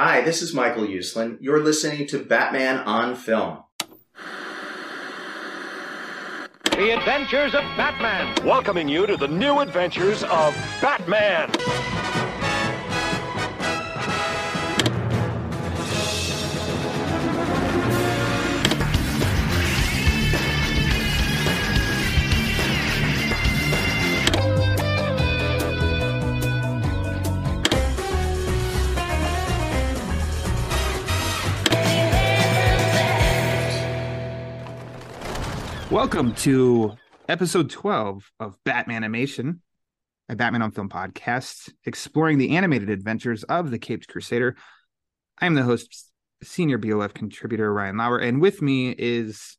Hi, this is Michael Uslan. You're listening to Batman on Film. The Adventures of Batman. welcoming you to the new adventures of Batman. Welcome to episode 12 of Batman Animation, a Batman on Film podcast, exploring the animated adventures of the Caped Crusader. I am the host, senior BOF contributor Ryan Lauer, and with me is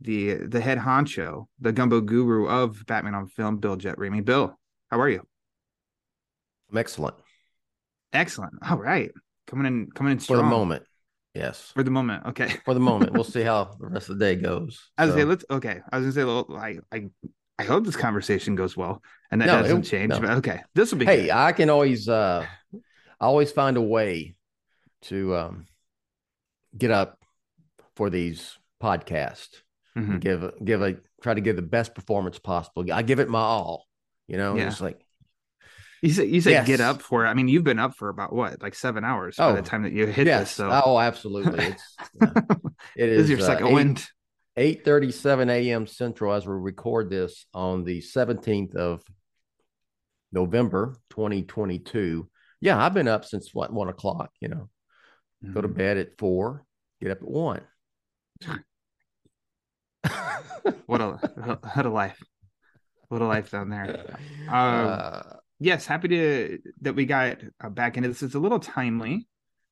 the the head honcho, the gumbo guru of Batman on Film, Bill Jett Ramey. Bill, how are you? I'm excellent Excellent. All right. Coming in coming in strong. for the moment. Yes, For the moment. Okay. for the moment. We'll see how the rest of the day goes. I was So- say let's okay. I was gonna say well, I I I hope this conversation goes well and that No, doesn't it'll- change. no. But okay, this will be hey, good. I can always, uh, I always find a way to um, get up for these podcasts. Mhm. Give a- give a try to give the best performance possible. I give it my all. You know, Yeah. it's like You said you said Yes. get up for it. I mean, you've been up for about what, like seven hours by Oh, the time that you hit yes, this. So oh, absolutely. It's yeah. it is is your uh, second eight- wind. 8:37 a.m. Central as we record this on the 17th of November 2022. Yeah, I've been up since what one o'clock. You know, go to Mhm. bed at four, get up at one. What a what a life. What a life down there. Um, Uh, yes, happy to that we got uh, back into this. It's a little timely,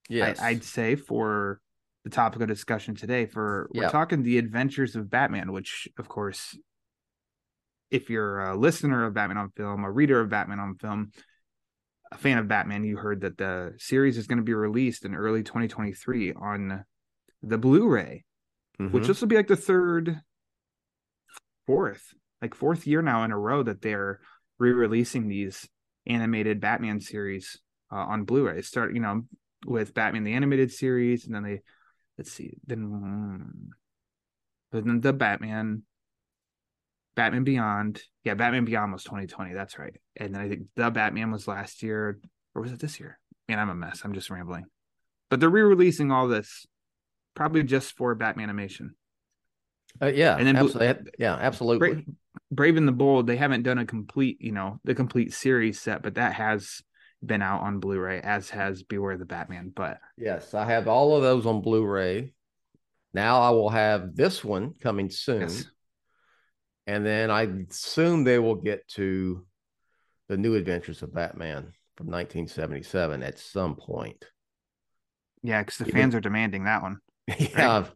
yes, I, I'd say, for the topic of discussion today. For we're Yeah. talking the adventures of Batman, which, of course, if you're a listener of Batman on Film, a reader of Batman on Film, a fan of Batman, you heard that the series is going to be released in early 2023 on the Blu-ray, which Mhm. this will be like the third, fourth, like fourth year now in a row that they're re-releasing these animated Batman series uh, on Blu-ray. Start, you know, with Batman the animated series, and then they let's see, then but then the Batman, Batman Beyond, yeah, Batman Beyond was 2020. That's right, and then I think the Batman was last year, or was it this year? Man, I'm a mess. I'm just rambling. But they're re-releasing all this, probably just for Batman animation. Uh, yeah, and then absolutely. yeah, absolutely. Brave and the Bold, they haven't done a complete, you know, the complete series set, but that has been out on Blu-ray, as has Beware the Batman. But Yes, I have all of those on Blu-ray. Now I will have this one coming soon. yes, And then I assume they will get to the new adventures of Batman from 1977 at some point. yeah, because the Even- fans are demanding that one. yeah,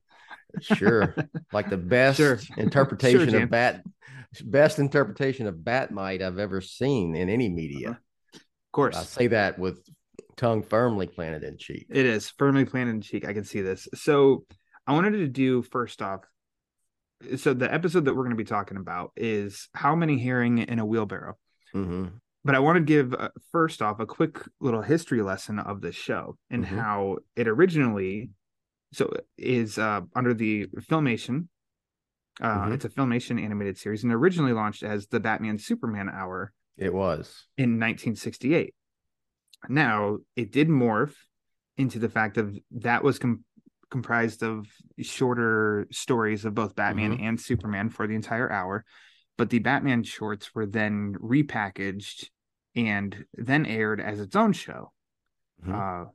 sure. Like the best Sure. interpretation Sure, of Bat, best interpretation of Bat-Mite I've ever seen in any media. Of course, I say that with tongue firmly planted in cheek. it is firmly planted in cheek. I can see this. So I wanted to do first off. So the episode that we're going to be talking about is how many herring in a wheelbarrow. hmm but I want to give uh, first off a quick little history lesson of this show and Mhm. how it originally so is uh, under the Filmation. Uh, Mhm. It's a Filmation animated series and originally launched as the Batman Superman Hour It was. in 1968. Now it did morph into the fact of that was com- comprised of shorter stories of both Batman Mhm. and Superman for the entire hour. but the Batman shorts were then repackaged and then aired as its own show. Mhm. Uh,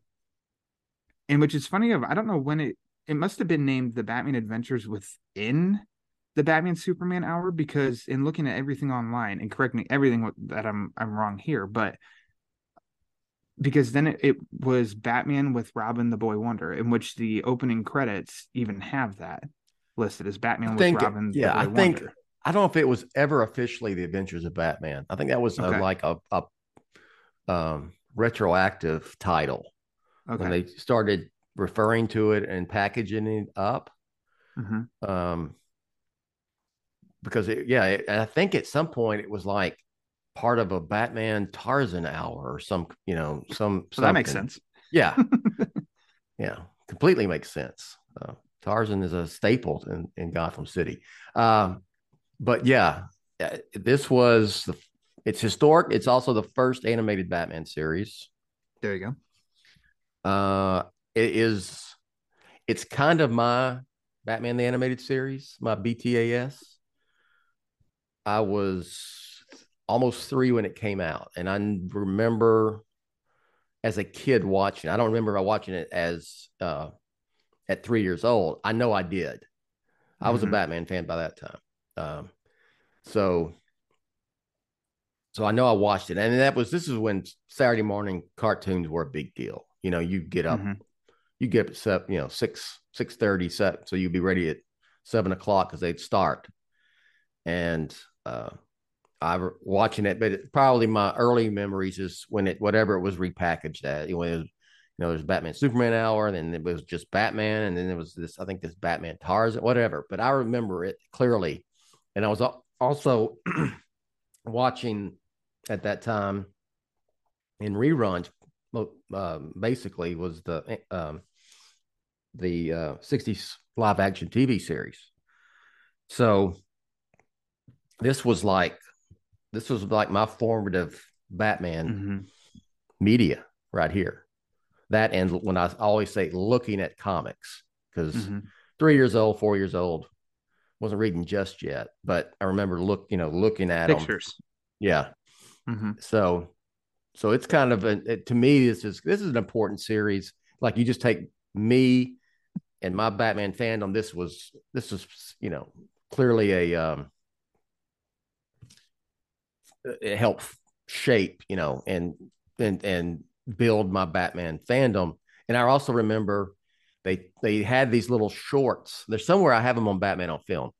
and which is funny of I don't know when it it must have been named the Batman Adventures within the Batman Superman hour because in looking at everything online and correct me everything that I'm I'm wrong here, but because then it, it was Batman with Robin the Boy Wonder, in which the opening credits even have that listed as Batman I with think- Robin. yeah, the I Boy think- Wonder. I don't know if it was ever officially the Adventures of Batman. I think that was a, like a, a um, retroactive title Okay. when they started referring to it and packaging it up. Mhm. Um, because it, yeah, it, I think at some point it was like part of a Batman Tarzan hour or some, you know, some. So that makes sense. Yeah, yeah, completely makes sense. Uh, Tarzan is a staple in, in Gotham City. Um, but yeah, uh, this was the. It's historic. It's also the first animated Batman series. There you go. Uh, it is. It's kind of my Batman the animated series, my BTAS. I was almost three when it came out, and I remember as a kid watching. I don't remember watching it as uh, at three years old. I know I did. I was a Mhm. Batman fan by that time. Um, so, so I know I watched it, and that was this is when Saturday morning cartoons were a big deal. You know, you get up, Mhm. you get up at you know six six thirty, so you'd be ready at seven o'clock because they'd start. And uh, I watching it, but it, probably my early memories is when it whatever it was repackaged as. You know, it was, you know, there's Batman Superman hour, and then it was just Batman, and then there was this I think this Batman Tarzan, whatever. But I remember it clearly, and I was also watching at that time in reruns. Um, basically, was the um, the uh, 60s live action TV series. So this was like this was like my formative Batman Mhm. media right here. That and when I always say looking at comics because Mhm. three years old, four years old, wasn't reading just yet, but I remember look you know looking at Pictures. Yeah, Mhm. so so it's kind of a, it, to me this is this is an important series like you just take me and my batman fandom this was this was you know clearly a um it helped shape you know and and and build my batman fandom and i also remember they they had these little shorts there's somewhere i have them on batman on film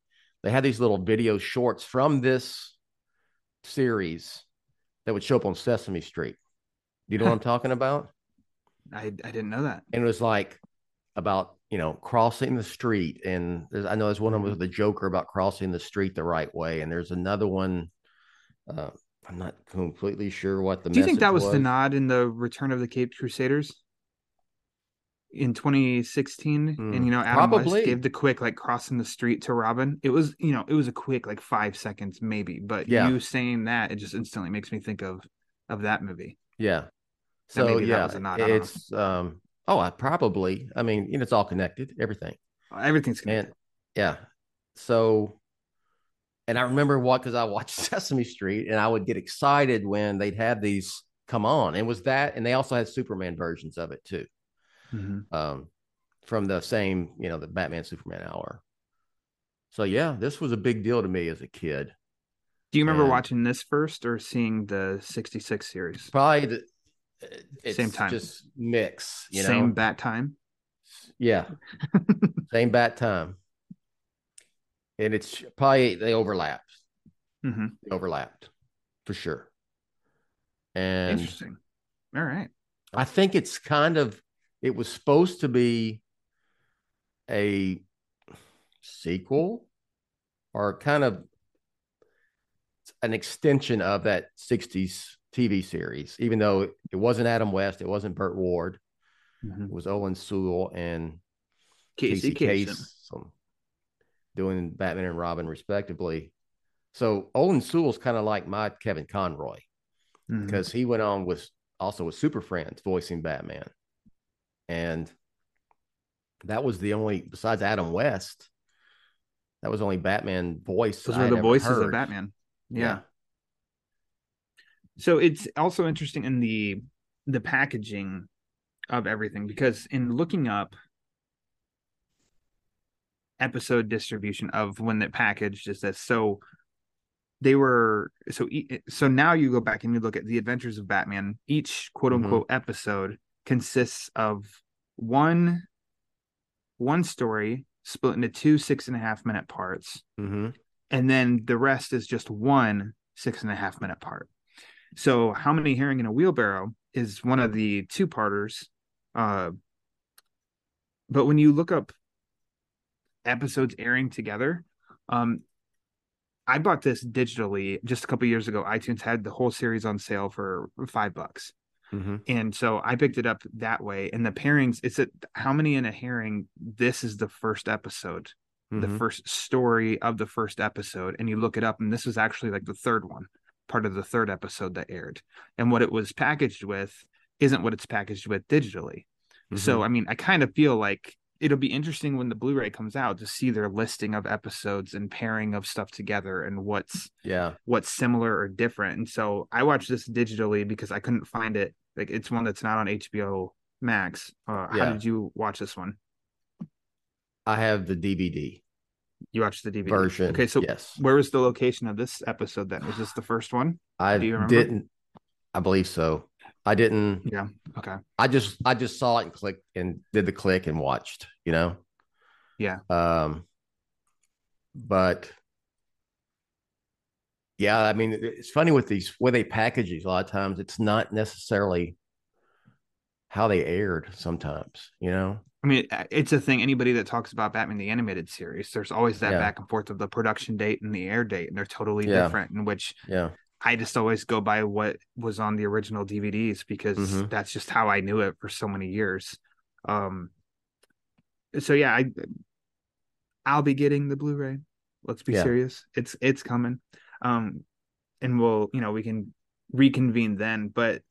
they had these little video shorts from this series that would show up on Sesame Street. Do you know what I'm talking about? I I didn't know that. And it was like about you know crossing the street, and there's, I know there's one of them mm-hmm. with the Joker about crossing the street the right way, and there's another one. Uh, I'm not completely sure what the. Do you think that message was, the nod in the Return of the Caped Crusaders in 2016? Hmm, and you know, Adam probably. West gave the quick like crossing the street to Robin. It was you know it was a quick like five seconds maybe, but Yeah. you saying that it just instantly makes me think of of that movie. Yeah. So maybe that yeah, was a nod, I don't know. it's um. Oh, I probably. I mean, you know, it's all connected. Everything. Everything's connected. And yeah, so, and I remember what because I watched Sesame Street, and I would get excited when they'd have these come on. And it was that, and they also had Superman versions of it too, Mhm. um, from the same, you know, the Batman Superman hour. So yeah, this was a big deal to me as a kid. Do you remember and- watching this first or seeing the 66 series? Probably the it's Same time. just mix, you know. Same bat time. Yeah. Same bat time. And it's probably they overlapped. hmm They overlapped for sure. And Interesting. All right. I think it's kind of it was supposed to be a sequel or kind of an extension of that 60s TV series, even though it wasn't Adam West, it wasn't Burt Ward, Mhm. it was Owen Soule and Casey Casey Kasem. Kasem doing Batman and Robin respectively. So Owen Soule's kind of like my Kevin Conroy Mhm. because he went on with also with Super Friends voicing Batman. And that was the only besides Adam West, That was only Batman voice. Those were the voices of. Batman. Yeah. yeah. So it's also interesting in the the packaging of everything because in looking up episode distribution of when it packaged is this so they were so so now you go back and you look at the adventures of batman each quote Mhm. unquote episode consists of one one story split into two six and a half minute parts Mhm. and then the rest is just one six and a half minute part. So, how many herring in a wheelbarrow is one of the two parters. Uh, but when you look up episodes airing together, um, I bought this digitally just a couple years ago. iTunes had the whole series on sale for five bucks. Mhm. And so I picked it up that way. And the pairings, it's at how many in a herring? This is the first episode the Mhm. first story of the first episode and you look it up and this was actually like the third one part of the third episode that aired and what it was packaged with isn't what it's packaged with digitally so i mean i kind of feel like it'll be interesting when the blu-ray comes out to see their listing of episodes and pairing of stuff together and what's yeah. what's similar or different and so i watched this digitally because i couldn't find it like it's one that's not on hbo max uh, how did you watch this one I have the DVD you watched the dvd version. okay so yes, Where was the location of this episode then? Was this the first one? I do you remember? didn't. I believe so. I didn't. Yeah. Okay. I just I just saw it and clicked and did the click and watched, you know? Yeah. Um but yeah, I mean it's funny with these where they package these a lot of times it's not necessarily how they aired sometimes, you know? I mean, uh, it's a thing. Anybody that talks about Batman the animated series, there's always that Yeah. back and forth of the production date and the air date, and they're totally Yeah. different. In which Yeah. I just always go by what was on the original DVDs because Mhm. that's just how I knew it for so many years. Um. So yeah, I I'll be getting the Blu-ray. Let's be Yeah. serious. It's it's coming. Um, and we'll you know we can reconvene then. But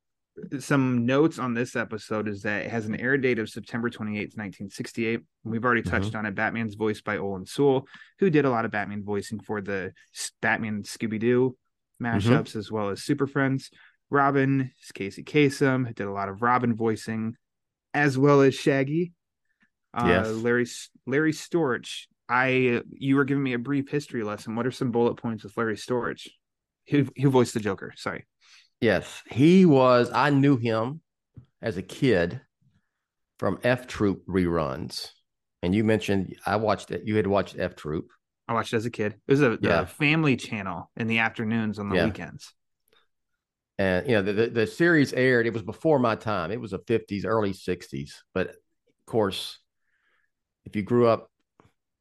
some notes on this episode is that it has an air date of September 28th, 1968. We've already touched on it. Batman's voiced by Olan Soule, who did a lot of Batman voicing for the Batman Scooby Doo mashups as well as Super Friends. Robin is Casey Kasem, who did a lot of Robin voicing, as well as Shaggy. Uh, Yes. Larry Larry Storch. I you were giving me a brief history lesson. What are some bullet points with Larry Storch? Who who voiced the Joker? Sorry. Yes, he was. I knew him as a kid from F Troop reruns, and you mentioned I watched it. You had watched F Troop, I watched it as a kid. It was a, Yeah. the family channel in the afternoons on the Yeah. weekends. and you know the, the the series aired. It was before my time. It was a fifties, early sixties. But of course, if you grew up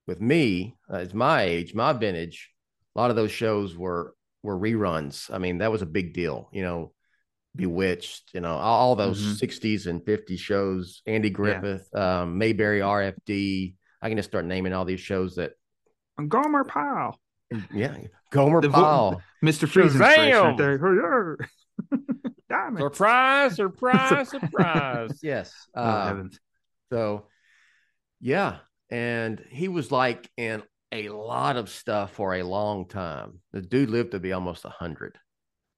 with me, uh, it's my age, my vintage. A lot of those shows were were reruns. I mean, that was a big deal. You know, Bewitched. You know, all, those Mhm. 60s and 50s shows. Andy Griffith, um, Mayberry, RFD. I can just start naming all these shows that. Gomer Pyle, Yeah, Gomer The vo- Pyle. Mr. Freeze inspiration right Shazam! there. Damn. Surprise, surprise, surprise. yes. Oh, uh, heavens. So, yeah, and he was like in a lot of stuff for a long time. The dude lived to be almost a hundred.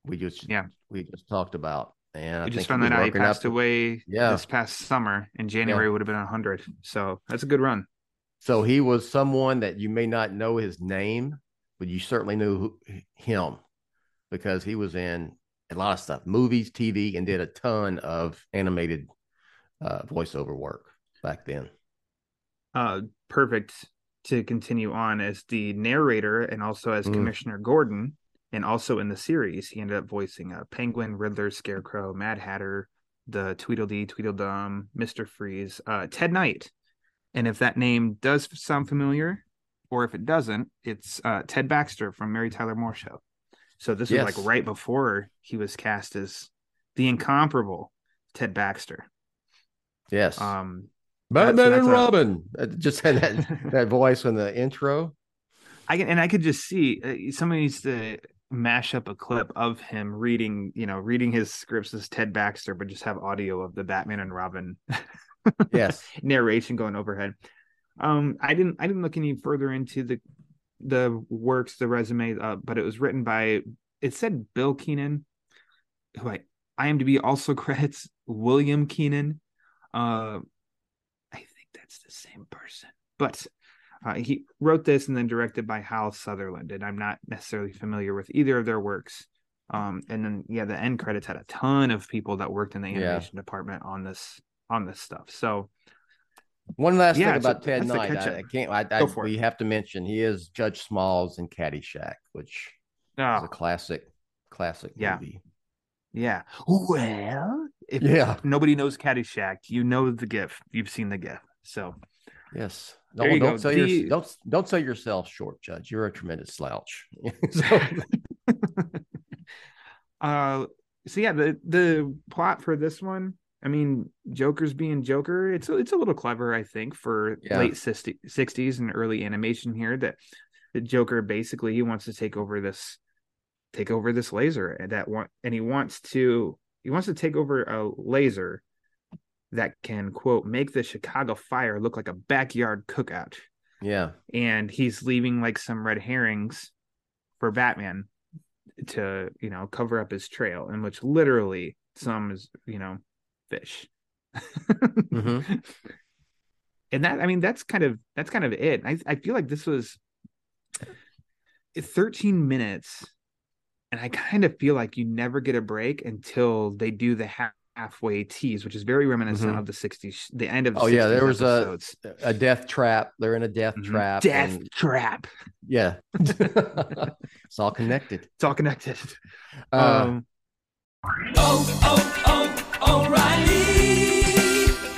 We just Yeah. we just talked about, and I We think just found that out he working up passed away Yeah. this past summer. In January would have been 100. So that's a good run. So he was someone that you may not know his name, but you certainly knew who, him because he was in a lot of stuff, movies, TV, and did a ton of animated uh, voiceover work back then. uh perfect to continue on as the narrator and also as Mm. Commissioner Gordon and also in the series he ended up voicing uh, Penguin, Riddler, Scarecrow, Mad Hatter, the Tweedledee, Tweedledum, Mr. Freeze, uh Ted Knight. And if that name does sound familiar or if it doesn't, it's uh Ted Baxter from Mary Tyler Moore show. So this was like right before he was cast as the incomparable Ted Baxter. Yes. Um Batman that's and Robin. It just had that, that voice in the intro. I can, and I could just see uh, somebody needs to mash up a clip of him reading, you know, reading his scripts as Ted Baxter, but just have audio of the Batman and Robin Yes. narration going overhead. Um, I didn't, I didn't look any further into the the works, the resume, uh, but it was written by it said Bill Keenan, who I IMDb also credits William Keenan. Uh, I think that's the same person, but uh, he wrote this and then directed by Hal Sutherland, and I'm not necessarily familiar with either of their works. Um, and then yeah, the end credits had a ton of people that worked in the Yeah. animation department on this on this stuff. So One last Yeah, thing about Ted Knight, I. I can't. I, I for it. we have to mention he is Judge Smalls in Caddyshack, which is uh, a classic, classic Yeah. movie. yeah, well, if Yeah. nobody knows Caddyshack, you know the GIF. You've seen the GIF. So Yes. There Don't, go. sell The- your, don't don't sell yourself short, Judge. You're a tremendous slouch. So- uh so yeah the the plot for this one i mean joker's being joker it's it's a little clever i think for Yeah. late 60, 60s and early animation here that the joker basically he wants to take over this take over this laser and that want and he wants to he wants to take over a laser that can quote make the chicago fire look like a backyard cookout yeah. and he's leaving like some red herrings for Batman to you know cover up his trail, in which literally some is you know fish. Mhm. And that I mean that's kind of that's kind of it. I I feel like this was 13 minutes, and I kind of feel like you never get a break until they do the half halfway tease, which is very reminiscent Mhm. of the 60s, the end of the Oh, yeah, there was a- episodes. A death trap. They're in a death Mhm. trap. death and- trap. yeah. it's all connected. It's all connected. Uh, um,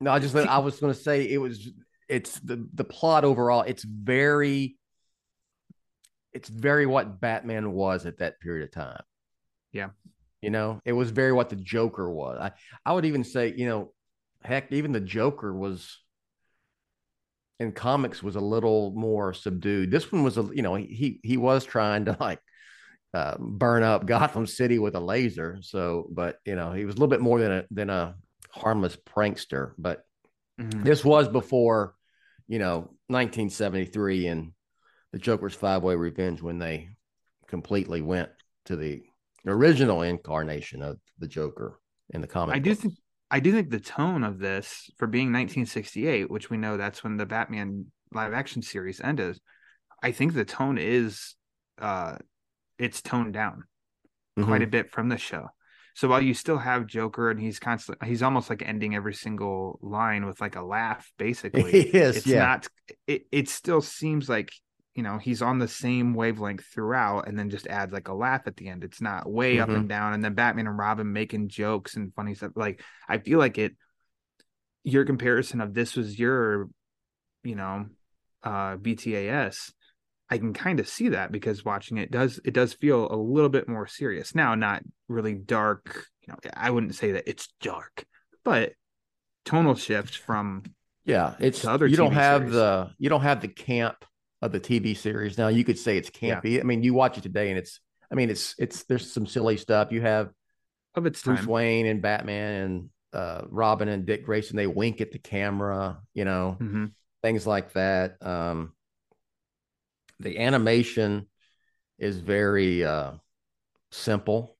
no, I just I was going to say it was it's the the plot overall. It's very it's very what Batman was at that period of time. Yeah. You know, it was very what the Joker was. I I would even say, you know, heck, even the Joker was in comics was a little more subdued. This one was a you know, he he was trying to like uh, burn up Gotham City with a laser. So, but you know, he was a little bit more than a than a harmless prankster. But Mhm. this was before, you know, 1973 and the Joker's Five Way Revenge when they completely went to the original incarnation of the Joker in the comic. I do books. think I do think the tone of this for being 1968, which we know that's when the Batman live action series ended. I think the tone is uh it's toned down quite Mhm. a bit from the show. So while you still have Joker and he's constantly he's almost like ending every single line with like a laugh basically. Is, it's yeah. not it, it still seems like you know he's on the same wavelength throughout and then just adds like a laugh at the end it's not way up Mhm. and down and then batman and robin making jokes and funny stuff like i feel like it your comparison of this was your you know uh btas i can kind of see that because watching it does it does feel a little bit more serious now not really dark you know i wouldn't say that it's dark but tonal shift from Yeah, it's other you don't have series. the you don't have the camp of the TV series now. You could say it's Yeah. campy. I mean, you watch it today, and it's I mean, it's it's there's some silly stuff. You have of its Bruce time Wayne and Batman and uh, Robin and Dick Grayson. They wink at the camera, you know, Mhm. things like that. Um, the animation is very uh, simple.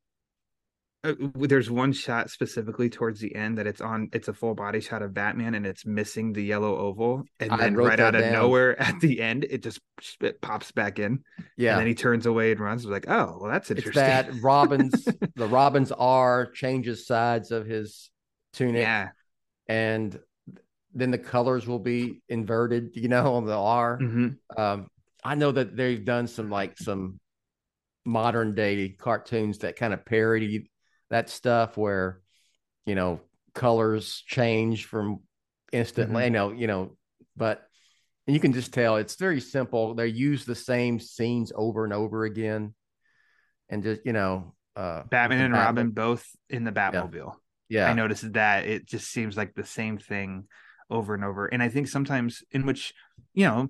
uh, there's one shot specifically towards the end that it's on it's a full body shot of batman and it's missing the yellow oval and I then right out of down. nowhere at the end it just it pops back in Yeah, and then he turns away and runs like oh well that's it's interesting that Robin's the Robin's R changes sides of his tunic. yeah and then the colors will be inverted, you know, on the R. Mhm. Um, I know that they've done some like some modern day cartoons that kind of parody that stuff where, you know, colors change from instantly, Mhm. you know, you know, but and you can just tell it's very simple. They use the same scenes over and over again, and just you know, uh, Batman and the Robin both in the Batmobile. Yeah, I noticed that it just seems like the same thing over and over. And I think sometimes in which, you know,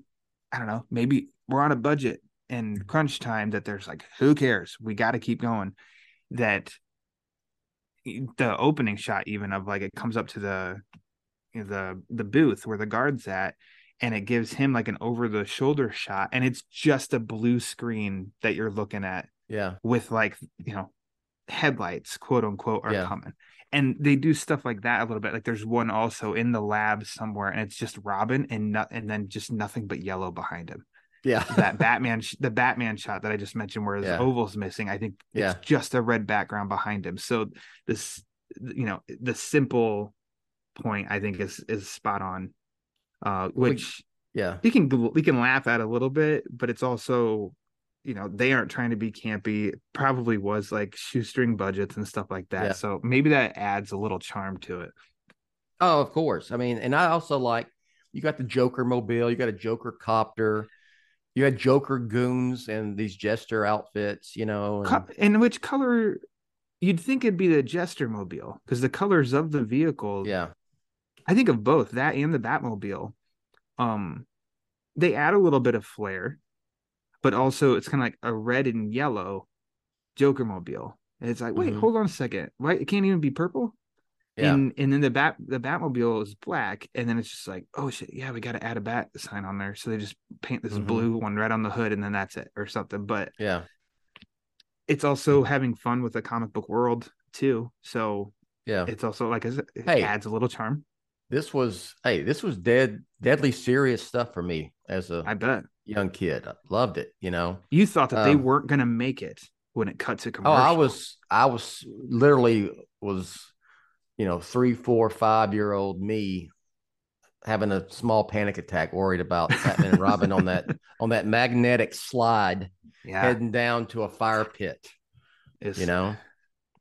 I don't know, maybe we're on a budget and mm-hmm. crunch time that there's like, who cares? We got to keep going. That the opening shot, even of like it comes up to the the the booth where the guard's at, and it gives him like an over the shoulder shot, and it's just a blue screen that you're looking at yeah, with like you know headlights quote unquote are Yeah. coming and they do stuff like that a little bit like there's one also in the lab somewhere and it's just robin and not and then just nothing but yellow behind him yeah, that batman sh- the batman shot that i just mentioned where his Yeah. oval's missing i think it's Yeah. just a red background behind him so this you know the simple point i think is is spot on uh We- which yeah. we can we can laugh at a little bit, but it's also you know they aren't trying to be campy. It probably was like shoestring budgets and stuff like that. Yeah. So maybe that adds a little charm to it. Oh, of course. I mean, and I also like you got the Joker mobile, you got a Joker copter, you had Joker goons and these jester outfits, you know. And, Co- And which color? You'd think it'd be the Jester mobile because the colors of the vehicle. yeah, I think of both that and the Batmobile. Um, they add a little bit of flair, but also it's kind of like a red and yellow Joker mobile. And it's like, wait, Mhm. hold on a second. Why it can't even be purple? Yeah, And and then the bat the Batmobile is black, and then it's just like, oh shit, yeah, we got to add a bat sign on there. So they just paint this Mhm. blue one right on the hood, and then that's it, or something. But yeah. it's also having fun with the comic book world too. So Yeah. it's also like it Hey. adds a little charm. This was hey, this was dead deadly serious stuff for me as a I bet young kid. I loved it, you know. you thought that they Um, weren't gonna make it when it cut to commercial. Oh. I was I was literally was, you know, three, four, five year old me having a small panic attack, worried about Batman and Robin on that on that magnetic slide yeah. heading down to a fire pit, it's- you know.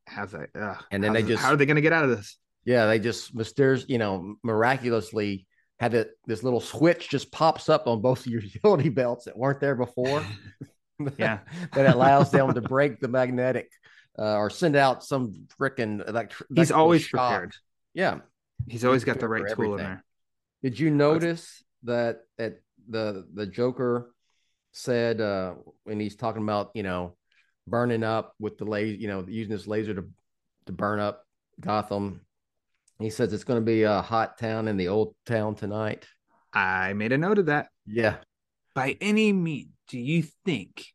how's that? And then they just- how are they gonna get out of this? Yeah, they just mysterious, you know, miraculously had it this little switch just pops up on both of your utility belts that weren't there before. Yeah. that allows them to break the magnetic uh, or send out some freaking electric. He's always prepared. Yeah. He's always got the right tool in there. Did you notice that that the the Joker said uh when he's talking about you know burning up with the laser, you know, using this laser to to burn up Gotham? He says it's going to be a hot town in the old town tonight. I made a note of that. Yeah, By any means, do you think,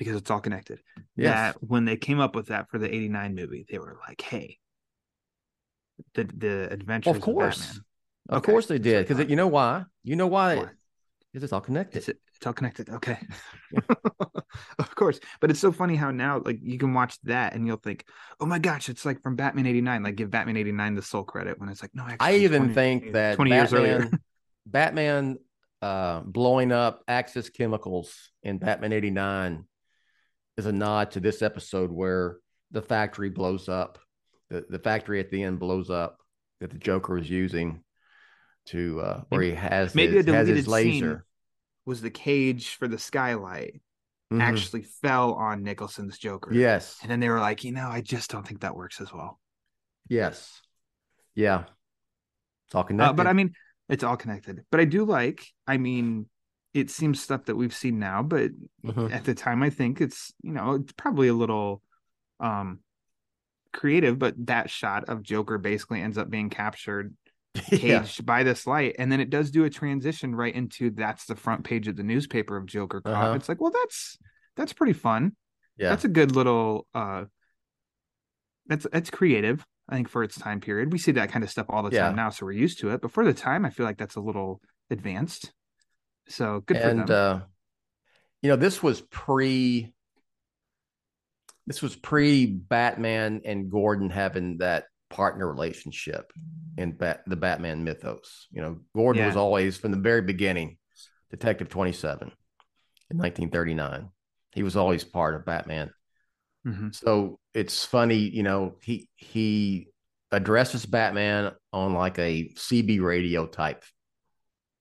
because it's all connected, Yes. that when they came up with that for the 89 movie, they were like, hey, the, the adventures of course, of Batman. of Okay. course they did. Because you know why? You know why? Why? Because it's all connected. It's, it's all connected. Okay. of course. But it's so funny how now, like, you can watch that and you'll think, oh my gosh, it's like from Batman 89. Like, give Batman 89 the sole credit when it's like, no, actually, I even 20 think that 20 years earlier. Batman, Batman uh, blowing up Axis Chemicals in Batman 89 is a nod to this episode where the factory blows up. The, the factory at the end blows up that the Joker is using to uh, where he has maybe his, a has deleted his laser. was the cage for the skylight Mhm. actually fell on Nicholson's Joker. Yes. And then they were like, you know, I just don't think that works as well. Yes. Yeah. It's all Uh, connected. but I mean, it's all connected. But I do like, I mean, it seems stuff that we've seen now, but Mhm. at the time, I think it's, you know, it's probably a little um creative, but that shot of Joker basically ends up being captured, yeah. by this light. And then it does do a transition right into that's the front page of the newspaper of Joker caught. Uh-huh. It's like, well, that's that's pretty fun. Yeah. That's a good little uh that's that's creative, I think, for its time period. We see that kind of stuff all the Yeah. time now, so we're used to it. But for the time, I feel like that's a little advanced. So good for and them. uh you know this was pre this was pre batman and gordon having that partner relationship in Bat- the batman mythos. You know gordon was always from the very beginning detective 27 in 1939 he was always part of batman. Mhm. so it's funny you know he he addresses batman on like a cb radio type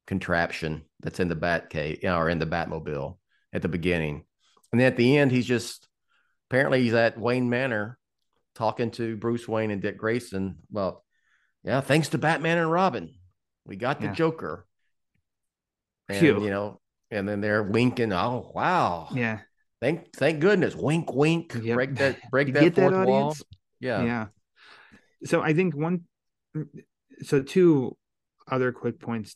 contraption that's in the bat cave or in the Batmobile at the beginning. And then at the end, he's just apparently he's at Wayne Manor talking to Bruce Wayne and Dick Grayson. Well, yeah, thanks to Batman and Robin, we got the Yeah. Joker. And Phew. you know, and then they're winking. Oh wow! Yeah. Thank thank goodness. Wink, wink. Yep. Break that break that get that, fourth wall. Yeah. yeah so i think one so two other quick points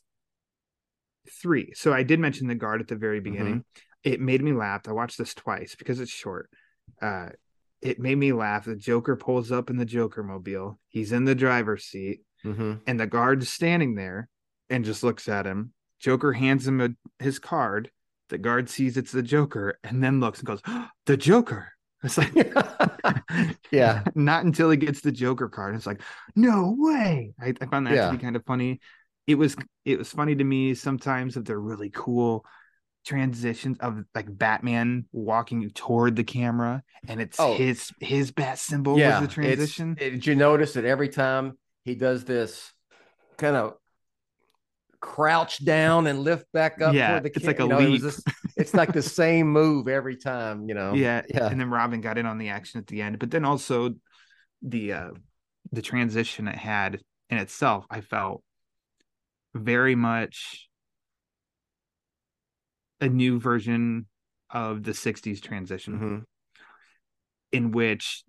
three so i did mention the guard at the very mm-hmm. beginning it made me laugh i watched this twice because it's short uh it made me laugh the joker pulls up in the joker mobile he's in the driver's seat hmm and the guard's standing there and just looks at him joker hands him a, his card the guard sees it's the joker and then looks and goes the joker it's like yeah. not until he gets the Joker card. It's like, no way. I, I found that Yeah. to be kind of funny. It was it was funny to me sometimes if they're really cool transitions of like Batman walking toward the camera and it's Oh. his his bat symbol yeah. was the transition. it- did you notice that every time he does this kind of crouch down and lift back up? Yeah, the it's like a you know, it was leap. it's like the same move every time, you know? yeah, Yeah. And then Robin got in on the action at the end, but then also the uh the transition it had in itself, I felt very much a new version of the 60s transition Mhm. in which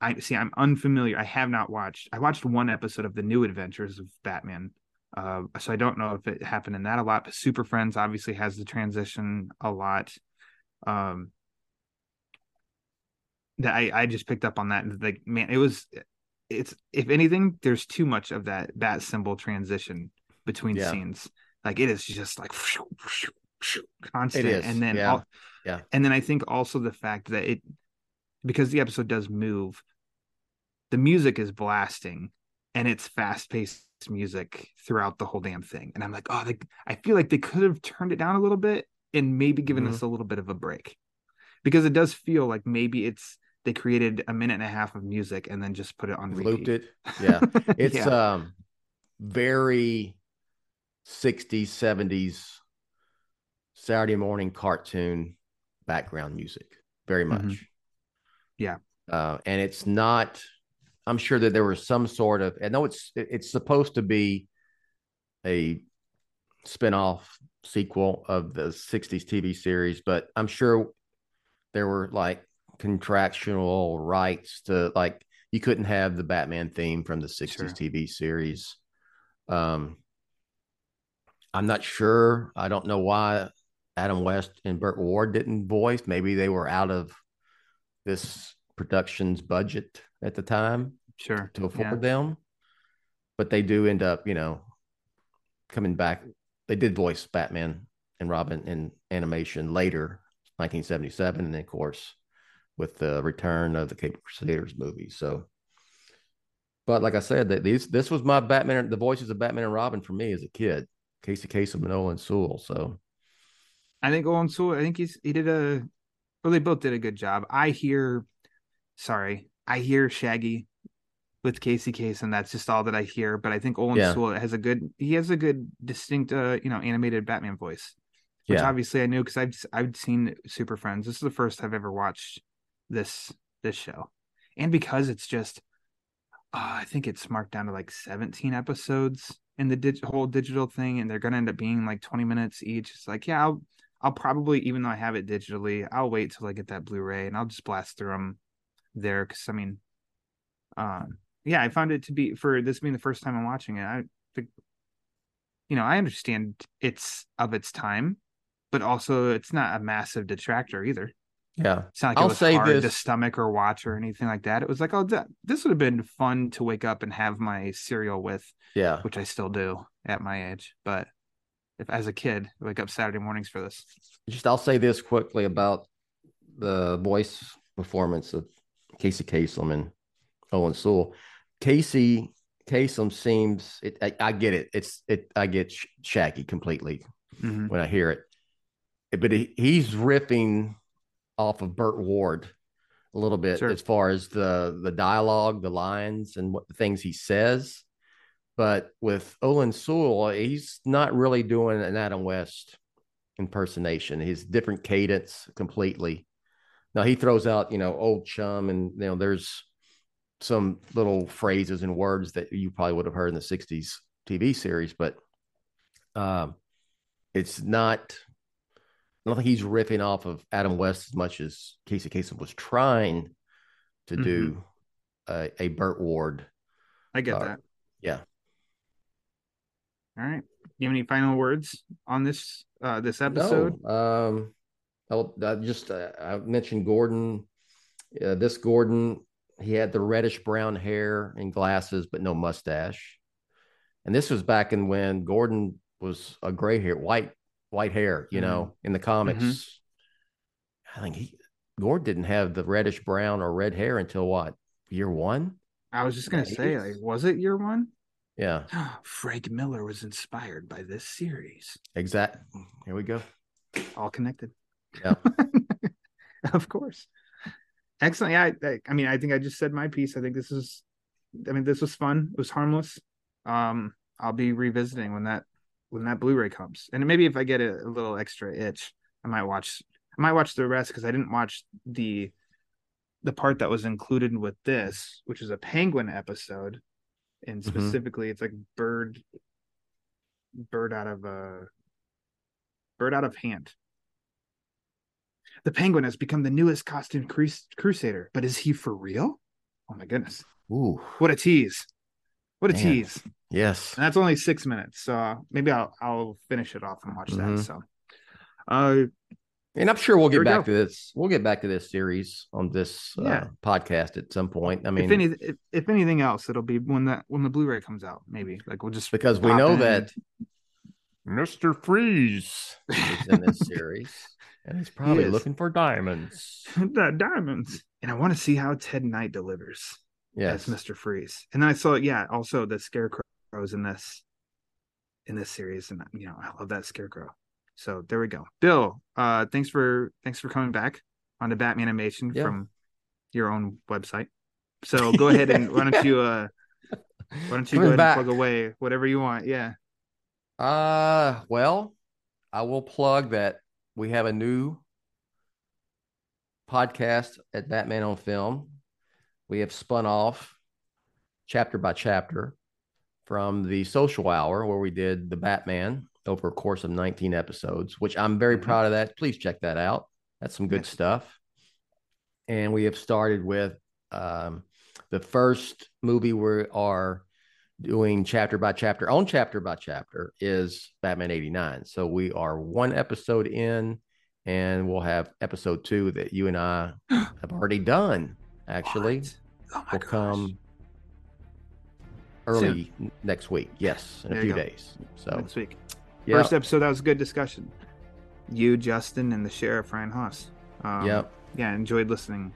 I see I'm unfamiliar. I have not watched. I watched one episode of the New Adventures of Batman. Uh, so I don't know if it happened in that a lot, but Super Friends obviously has the transition a lot. Um that I, I just picked up on that like man, it was it's if anything, there's too much of that bat symbol transition between Yeah. scenes. Like it is just like constant. is, And then yeah, al- yeah. And then I think also the fact that it because the episode does move, the music is blasting and it's fast paced music throughout the whole damn thing. And I'm like, oh, they, I feel like they could have turned it down a little bit and maybe given Mhm. us a little bit of a break because it does feel like maybe it's they created a minute and a half of music and then just put it on Looped repeat. it. Yeah. It's Yeah. um very 60s, 70s Saturday morning cartoon background music. Very much. Mhm. Yeah. Uh, and it's not I'm sure that there was some sort of I know it's it's supposed to be a spin-off sequel of the 60s TV series, but I'm sure there were like contractual rights to like you couldn't have the Batman theme from the 60s Sure. TV series. Um I'm not sure. I don't know why Adam West and Burt Ward didn't voice. Maybe they were out of this production's budget at the time sure. to afford Yeah. them. But they do end up, you know, coming back. They did voice Batman and Robin in animation later, 1977, and then, of course, with the return of the Caped Crusaders movie. So, but like I said, that these this was my Batman, the voices of Batman and Robin for me as a kid. Casey Kasem and Owen Soule. So I think Owen Soule, I think he's he did a well, they both did a good job. I hear sorry, I hear Shaggy with Casey Case, and that's just all that I hear. But I think Owen Yeah. Soule has a good he has a good distinct uh, you know, animated Batman voice. Which Yeah. obviously I knew because I've I've seen Super Friends. This is the first I've ever watched this this show. And because it's just uh, I think it's marked down to like 17 episodes in the dig- whole digital thing, and they're gonna end up being like 20 minutes each. It's like, yeah, I'll I'll probably, even though I have it digitally, I'll wait till I get that Blu-ray and I'll just blast through them there. Because I mean, um, yeah, I found it to be for this being the first time I'm watching it. I think, you know, I understand it's of its time, but also it's not a massive detractor either. yeah, It's not like I'll it was say hard to stomach or watch or anything like that. It was like, oh, th- this would have been fun to wake up and have my cereal with, yeah. which I still do at my age. But if as a kid, wake up Saturday mornings for this. just I'll say this quickly about the voice performance of Casey Kasem and Owen Soule. Casey Kasem seems it, I, I get it. It's it I get sh- Shaggy completely Mhm. when I hear it. But he, he's riffing off of Burt Ward a little bit Sure. as far as the the dialogue, the lines, and what the things he says. But with Olan Soule, he's not really doing an Adam West impersonation. His different cadence completely. Now he throws out, you know, old chum, and you know, there's some little phrases and words that you probably would have heard in the '60s TV series, but um, it's not. I don't think he's riffing off of Adam West as much as Casey Kasem was trying to do a, a Burt Ward. I get Uh, that. Yeah. All right. You have any final words on this uh this episode? No, um, I'll, I just uh, I mentioned Gordon. Uh, this Gordon, he had the reddish brown hair and glasses, but no mustache. And this was back in when Gordon was a gray hair, white white hair. You know, in the comics. I think he Gordon didn't have the reddish brown or red hair until what year one? I was just gonna say, like, was it year one? Yeah, Frank Miller was inspired by this series. exact. Here we go. All connected. Yeah. of course. Excellent. Yeah, I, I, I mean, I think I just said my piece. I think this is, I mean, this was fun. It was harmless. Um, I'll be revisiting when that when that Blu-ray comes, and maybe if I get a, a little extra itch, I might watch. I might watch the rest because I didn't watch the the part that was included with this, which is a penguin episode, and Mhm. specifically, it's like bird bird out of a bird out of hand. The penguin has become the newest costume crus- crusader, but is he for real? Oh my goodness. Ooh, What a tease. What a Man. tease. yes. And that's only six minutes. So uh, maybe I'll I'll finish it off and watch Mhm. that. So uh And I'm sure we'll get we back go. to this. We'll get back to this series on this Yeah. uh, podcast at some point. I mean, if any if, if anything else, it'll be when that when the Blu-ray comes out, maybe. Like we'll just because we know in. that Mr. Freeze. is in this series, and he's probably is. looking for diamonds. the diamonds. And I want to see how Ted Knight delivers Yes, as Mr. Freeze. And then I saw, yeah, also the scarecrows in this in this series. And you know, I love that scarecrow. So there we go. Bill, uh thanks for thanks for coming back on the Batmanimation Yeah. from your own website. So go ahead and why don't you uh why don't you go ahead back. and plug away whatever you want. Yeah. Uh, well, I will plug that we have a new podcast at Batman on Film. We have spun off chapter by chapter from the social hour where we did the Batman over a course of 19 episodes, which I'm very Mhm. proud of that. Please check that out. That's some good Yes. stuff. And we have started with um, the first movie we are doing chapter by chapter on chapter by chapter is Batman 89. So we are one episode in, and we'll have episode two that you and I have already done. Actually, Oh will gosh. come early n- next week. Yes, in a There you few days. So next week. Yeah, First episode, that was a good discussion. You, Justin, and the sheriff Ryan Haas. Um, Yep. Yeah, enjoyed listening.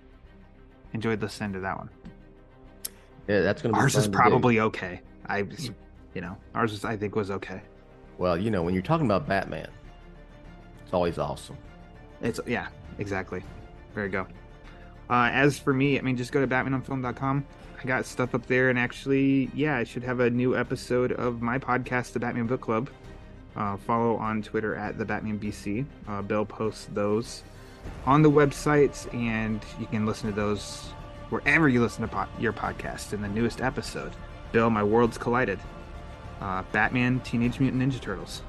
Enjoyed listening to that one. yeah, that's going to be Ours is probably okay. I, you know, ours is, I think was okay. well. You know, when you're talking about Batman, it's always awesome. It's yeah, exactly. There you go. Uh, as for me, I mean, just go to batmanonfilm.com. I got stuff up there, and actually, yeah, I should have a new episode of my podcast, The Batman Book Club. Uh, follow on Twitter at the Batman BC. Uh, Bill posts those on the websites, and you can listen to those wherever you listen to po- your podcast. In the newest episode, Bill, my worlds collided. Uh, Batman, Teenage Mutant Ninja Turtles,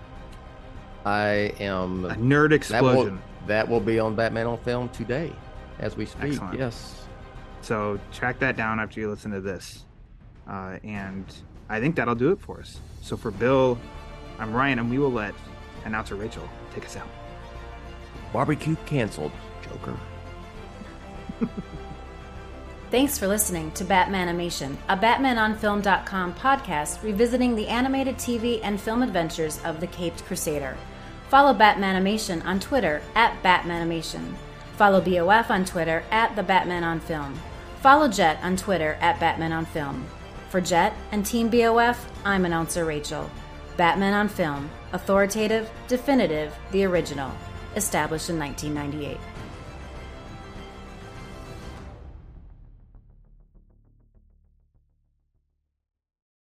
I am a nerd that will, explosion. that will be on Batman on Film today, as we speak. Excellent. Yes. So track that down after you listen to this. Uh, and I think that'll do it for us. So for Bill, I'm Ryan, and we will let announcer Rachel take us out. Barbecue canceled, Joker. Thanks for listening to Batmanimation, a BatmanOnFilm.com podcast revisiting the animated TV and film adventures of the Caped Crusader. Follow Batmanimation on Twitter at Batmanimation. Follow BOF on Twitter at The Batman on Film. Follow Jett on Twitter at Batman on Film. For Jett and Team BOF, I'm announcer Rachel. Batman on Film, authoritative, definitive, the original. Established in 1998.